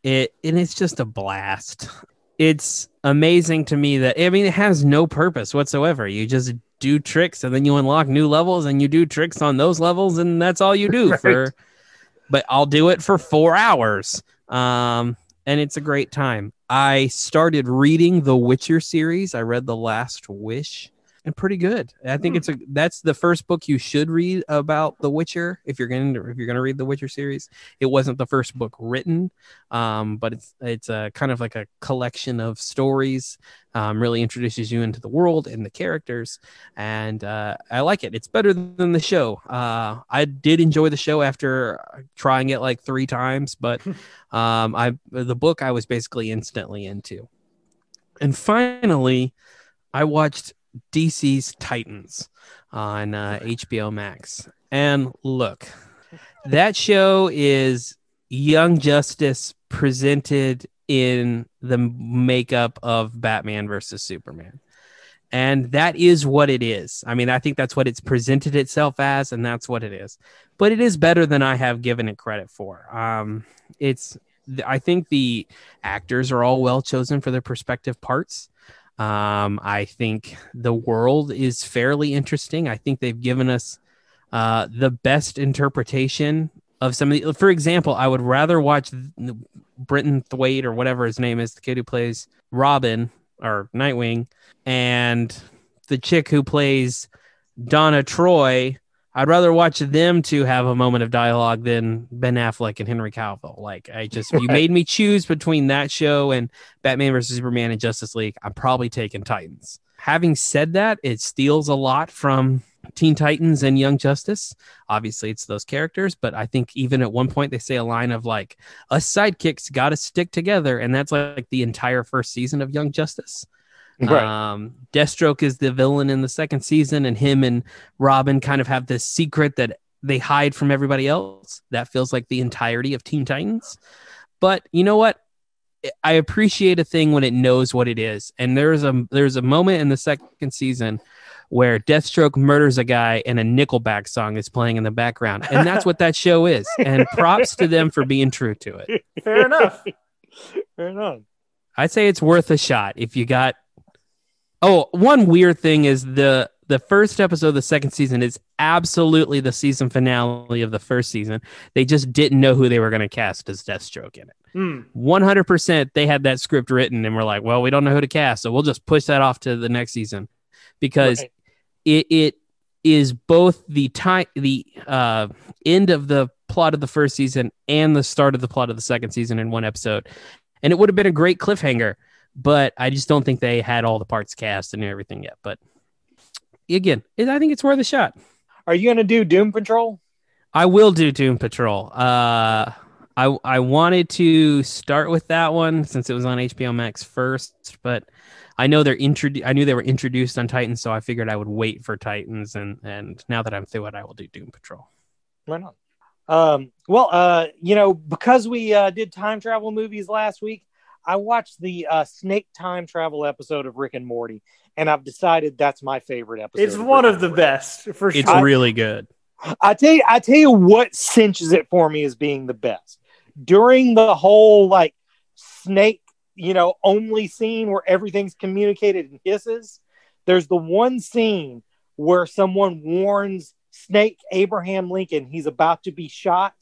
It and it's just a blast. It's amazing to me that I mean it has no purpose whatsoever. You just do tricks and then you unlock new levels and you do tricks on those levels and that's all you do Right. for but I'll do it for 4 hours. Um and it's a great time. I started reading the Witcher series. I read The Last Wish and pretty good. I think Hmm. it's a that's the first book you should read about The Witcher if you're going to if you're going to read the Witcher series. It wasn't the first book written, um, but it's it's a kind of like a collection of stories. Um, really introduces you into the world and the characters, and uh, I like it. It's better than the show. Uh, I did enjoy the show after trying it like three times, but um, I the book I was basically instantly into. And finally, I watched DC's Titans on uh, HBO Max. And look, that show is Young Justice presented in the makeup of Batman versus Superman. And that is what it is. I mean, I think that's what it's presented itself as, and that's what it is. But it is better than I have given it credit for. Um, it's, I think the actors are all well chosen for their respective parts. Um, I think the world is fairly interesting. I think they've given us uh, the best interpretation of some of the. For example, I would rather watch Brenton Thwait or whatever his name is, the kid who plays Robin or Nightwing, and the chick who plays Donna Troy. I'd rather watch them two have a moment of dialogue than Ben Affleck and Henry Cavill. Like I just, you made me choose between that show and Batman versus Superman and Justice League. I'm probably taking Titans. Having said that, it steals a lot from Teen Titans and Young Justice. Obviously, it's those characters, but I think even at one point they say a line of like, "Us sidekicks got to stick together," and that's like the entire first season of Young Justice. Right. Um, Deathstroke is the villain in the second season, and him and Robin kind of have this secret that they hide from everybody else. That feels like the entirety of Teen Titans. But you know what? I appreciate a thing when it knows what it is. And there's a there's a moment in the second season where Deathstroke murders a guy and a Nickelback song is playing in the background, and that's what that show is. And props to them for being true to it. Fair enough. Fair enough. I'd say it's worth a shot if you got. Oh, one weird thing is the the first episode of the second season is absolutely the season finale of the first season. They just didn't know who they were going to cast as Deathstroke in it. Hmm. 100% they had that script written and were like, well, we don't know who to cast, so we'll just push that off to the next season because Right. it it is both the time the uh end of the plot of the first season and the start of the plot of the second season in one episode. And it would have been a great cliffhanger, but I just don't think they had all the parts cast and everything yet. But again, it, I think it's worth a shot. Are you gonna do Doom Patrol? I will do Doom Patrol. Uh, I I wanted to start with that one since it was on HBO Max first, but I know they're introdu- I knew they were introduced on Titans, so I figured I would wait for Titans, and and now that I'm through it, I will do Doom Patrol. Why not? Um, well, uh, you know, because we uh, did time travel movies last week, I watched the uh, Snake time travel episode of Rick and Morty, and I've decided that's my favorite episode. It's of one Rick of the Morty. best for It's sure. really good. I tell you, I tell you what cinches it for me as being the best during the whole like snake, you know, only scene where everything's communicated in hisses. There's the one scene where someone warns Snake Abraham Lincoln he's about to be shot,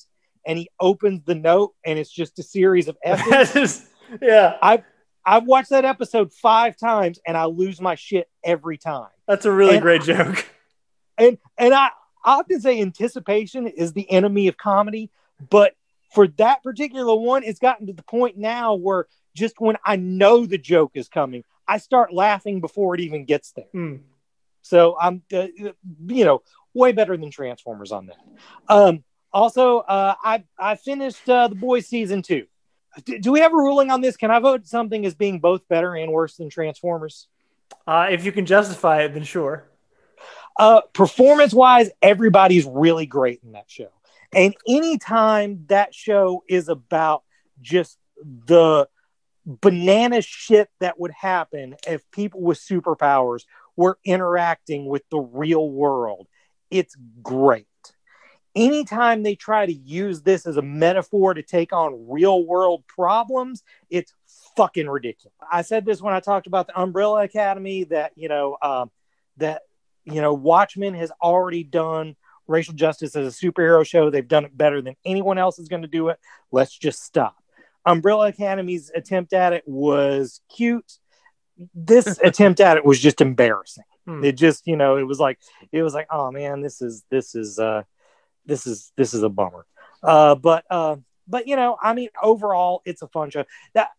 and he opens the note, and it's just a series of F's. Yeah, I've I've watched that episode five times, and I lose my shit every time. that's a really And- great joke. and and I, I often say anticipation is the enemy of comedy, but for that particular one, it's gotten to the point now where just when I know the joke is coming, I start laughing before it even gets there. Hmm. So I'm, uh, you know, way better than Transformers on that. Um, also, uh, I I finished uh, the Boys season two. Do, do we have a ruling on this? Can I vote something as being both better and worse than Transformers? Uh, if you can justify it, then sure. uh performance wise everybody's really great in that show and anytime that show is about just the banana shit that would happen if people with superpowers were interacting with the real world it's great anytime they try to use this as a metaphor to take on real world problems, it's fucking ridiculous. I said this when I talked about the Umbrella Academy that, you know, um, that, you know, Watchmen has already done racial justice as a superhero show. They've done it better than anyone else is going to do it. Let's just stop. Umbrella Academy's attempt at it was cute. This attempt at it was just embarrassing. Hmm. It just, you know, it was like, it was like, oh man, this is, this is, uh, this is, this is a bummer. Uh, but, uh, but you know, I mean, overall, it's a fun show. That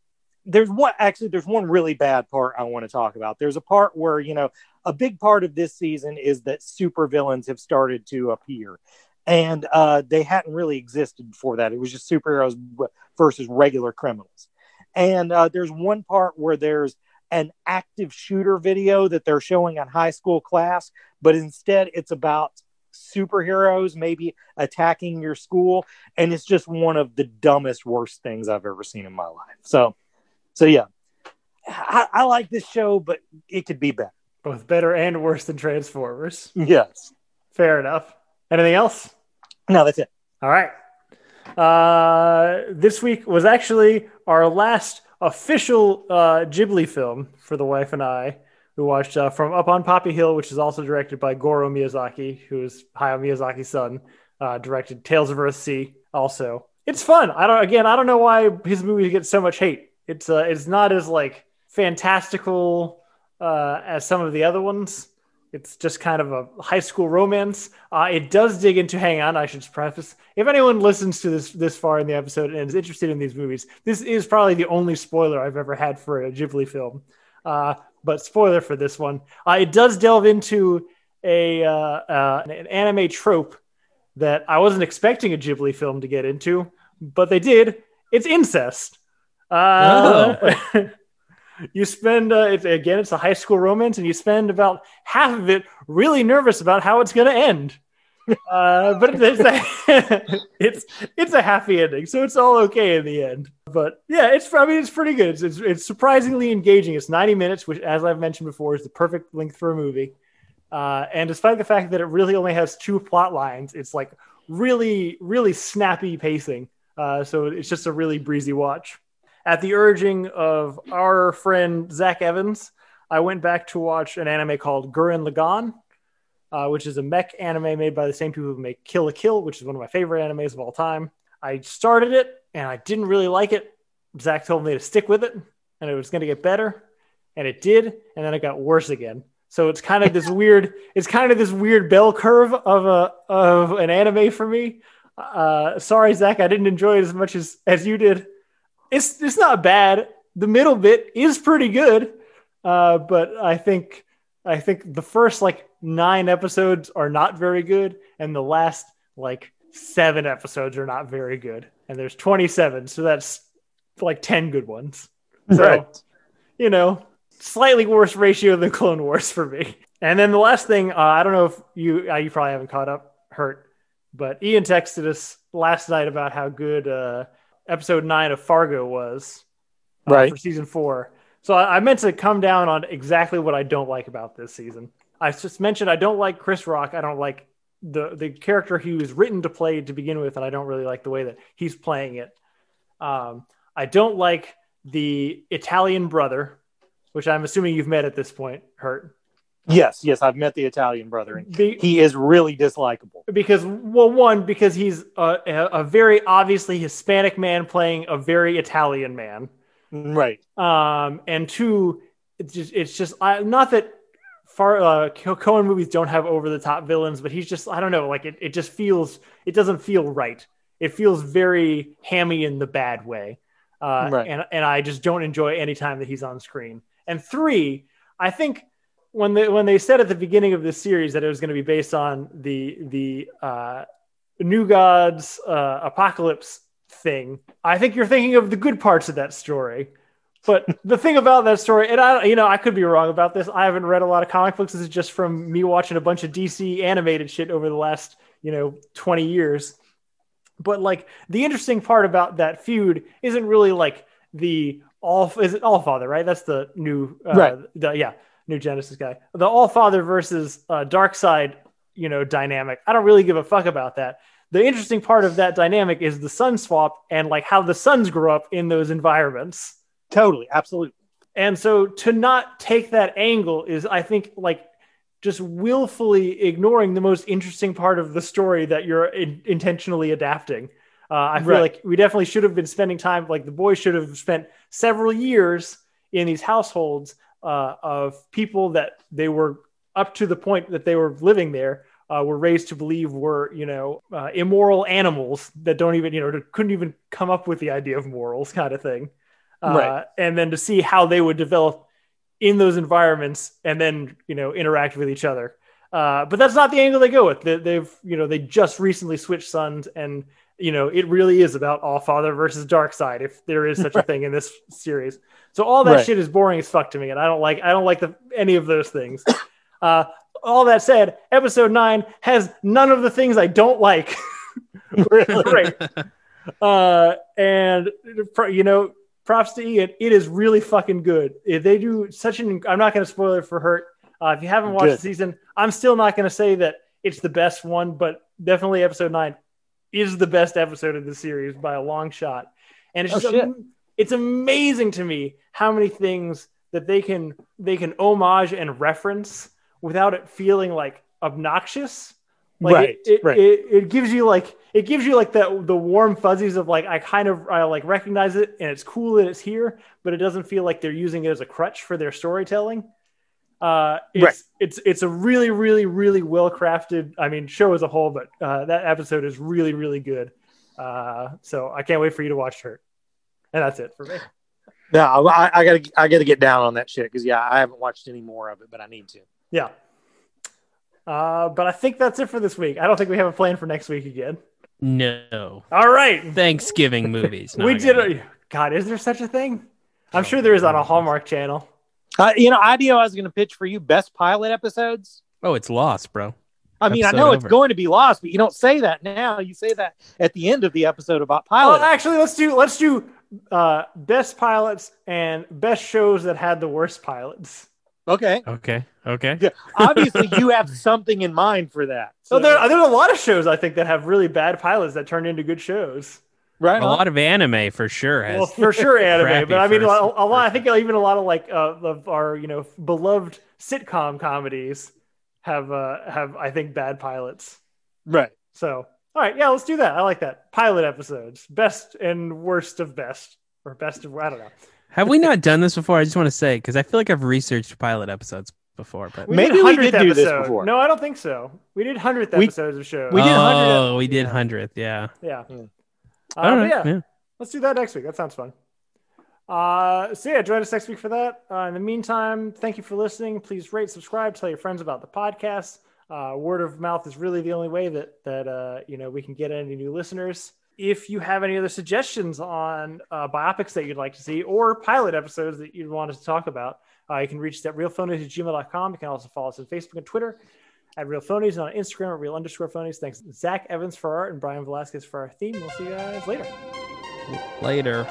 there's one actually, there's one really bad part I want to talk about. There's a part where you know, a big part of this season is that super villains have started to appear, and uh, they hadn't really existed before that. It was just superheroes versus regular criminals. And uh, there's one part where there's an active shooter video that they're showing on high school class, but instead it's about superheroes maybe attacking your school and it's just one of the dumbest worst things i've ever seen in my life. So so yeah. I, I like this show but it could be better. Both better and worse than transformers. Yes. Fair enough. Anything else? No that's it. All right. Uh this week was actually our last official uh, Ghibli film for the wife and I. We watched uh, from Up on Poppy Hill, which is also directed by Goro Miyazaki, who is Hayao Miyazaki's son. Uh, directed Tales of Earthsea. Also, it's fun. I don't. Again, I don't know why his movies get so much hate. It's uh, it's not as like fantastical uh, as some of the other ones. It's just kind of a high school romance. Uh, it does dig into. Hang on, I should preface. If anyone listens to this this far in the episode and is interested in these movies, this is probably the only spoiler I've ever had for a Ghibli film. Uh, but spoiler for this one, uh, it does delve into a uh, uh, an anime trope that I wasn't expecting a Ghibli film to get into, but they did. It's incest. Uh, oh. you spend uh, it's, again it's a high school romance and you spend about half of it really nervous about how it's going to end uh, but it's a, it's it's a happy ending so it's all okay in the end. But yeah it's i mean it's pretty good. It's, it's, it's surprisingly engaging. It's 90 minutes which as i've mentioned before is the perfect length for a movie. Uh, and despite the fact that it really only has two plot lines it's like really really snappy pacing. Uh, so it's just a really breezy watch. At the urging of our friend Zach Evans, I went back to watch an anime called Gurren Lagann, uh, which is a mech anime made by the same people who make Kill la Kill, which is one of my favorite animes of all time. I started it and I didn't really like it. Zach told me to stick with it and it was going to get better, and it did, and then it got worse again. So it's kind of this weird, it's kind of this weird bell curve of a of an anime for me. Uh, sorry, Zach, I didn't enjoy it as much as as you did it's it's not bad. The middle bit is pretty good, uh, but I think I think the first like nine episodes are not very good, and the last like seven episodes are not very good. And there's 27, so that's like 10 good ones. So, right. you know, slightly worse ratio than Clone Wars for me. And then the last thing, uh, I don't know if you uh, you probably haven't caught up, hurt, but Ian texted us last night about how good uh, episode nine of Fargo was uh, right for season four. So I, I, meant to come down on exactly what I don't like about this season. I just mentioned I don't like Chris Rock. I don't like the the character he was written to play to begin with, and I don't really like the way that he's playing it. Um, I don't like the Italian brother, which I'm assuming you've met at this point. Hurt. Yes, yes, I've met the Italian brother, and Be- he is really dislikable. Because, well, one, because he's a, a, very obviously Hispanic man playing a very Italian man, right? Um, and two, it's just, it's just I, not that far uh, Coen movies don't have over the top villains, but he's just I don't know, like it, it just feels it doesn't feel right. It feels very hammy in the bad way, uh, right. and and I just don't enjoy any time that he's on screen. And three, I think when they when they said at the beginning of this series that it was going to be based on the the uh, New Gods uh, apocalypse thing, I think you're thinking of the good parts of that story. But the thing about that story, and I, you know, I could be wrong about this. I haven't read a lot of comic books. This is just from me watching a bunch of DC animated shit over the last, you know, 20 years. But like the interesting part about that feud isn't really like the all is it all father, right? That's the new, uh, right? The, yeah, New Genesis guy. The All Father versus uh, Darkseid, you know, dynamic. I don't really give a fuck about that. the interesting part of that dynamic is the sun swap and like how the sons grow up in those environments. Totally, absolutely. And so to not take that angle is, I think, like just willfully ignoring the most interesting part of the story that you're in- intentionally adapting. Uh, I feel Right. like we definitely should have been spending time, like the boys should have spent several years in these households uh, of people that they were up to the point that they were living there. Uh, were raised to believe were you know uh, immoral animals that don't even you know couldn't even come up with the idea of morals kind of thing uh, Right. and then to see how they would develop in those environments and then you know interact with each other. Uh, but that's not the angle they go with. They, they've you know they just recently switched sons and you know it really is about all father versus Darkseid if there is such a thing in this series. So all that Right. shit is boring as fuck to me and i don't like i don't like the, any of those things. Uh, all that said episode 9 has none of the things i don't like. Great uh, and you know, props to Ian. It is really fucking good. If they do such an, I'm not going to spoil it for Hurt. Uh, if you haven't watched Good. the season, I'm still not going to say that it's the best one, but definitely episode nine is the best episode of the series by a long shot. And it's Oh, just, shit. it's amazing to me how many things that they can they can homage and reference without it feeling like obnoxious. Like Right, it, it, right. it, it gives you like it gives you like that the warm fuzzies of like I kind of I like recognize it and it's cool that it's here, but it doesn't feel like they're using it as a crutch for their storytelling. Uh, it's, Right. it's it's a really really really well crafted. I mean, show as a whole, but uh, that episode is really really good. Uh, so I can't wait for you to watch Hurt, and that's it for me. No, I, I gotta I gotta get down on that shit because yeah, I haven't watched any more of it, but I need to. Yeah. Uh, but I think that's it for this week. I don't think we have a plan for next week again. No. All right. Thanksgiving movies. No, we I did a God, is there such a thing? I'm sure there is on a Hallmark channel. Uh, you know, idea I was gonna pitch for you best pilot episodes. Oh, it's lost, bro. I mean, I Episode know it's going to be lost, but you don't say that now. You say that at the end of the episode about Oh, pilot. actually, let's do let's do uh, best pilots and best shows that had the worst pilots. Okay. Okay. Okay. Yeah, Obviously, you have something in mind for that. So there, there's a lot of shows I think that have really bad pilots that turn into good shows. right? A on. lot of anime for sure has. Well, for sure, anime, but I mean, a, first- a lot. I think even a lot of like uh, of our you know beloved sitcom comedies have uh, have I think bad pilots. Right. So, all right, yeah, let's do that. I like that. Pilot episodes, best and worst of best, or best of I don't know. Have we not done this before? I just want to say because I feel like I've researched pilot episodes before, but We Maybe did we 100th did do this before. No, I don't think so. We did hundredth episodes of shows. we did 100 Oh, we did hundredth. Yeah. Yeah. Hmm. Uh, All right. yeah, yeah. let's do that next week. That sounds fun. Uh, so yeah, join us next week for that. Uh, in the meantime, thank you for listening. Please rate, subscribe, tell your friends about the podcast. Uh, word of mouth is really the only way that that uh, you know we can get any new listeners. If you have any other suggestions on uh, biopics that you'd like to see or pilot episodes that you'd want us to talk about, uh, you can reach us at realphonies at gmail.com. You can also follow us on Facebook and Twitter at Real Phonies and on Instagram at Real underscore Phonies. Thanks, Zach Evans for our art and Brian Velasquez for our theme. We'll see you guys later. Later.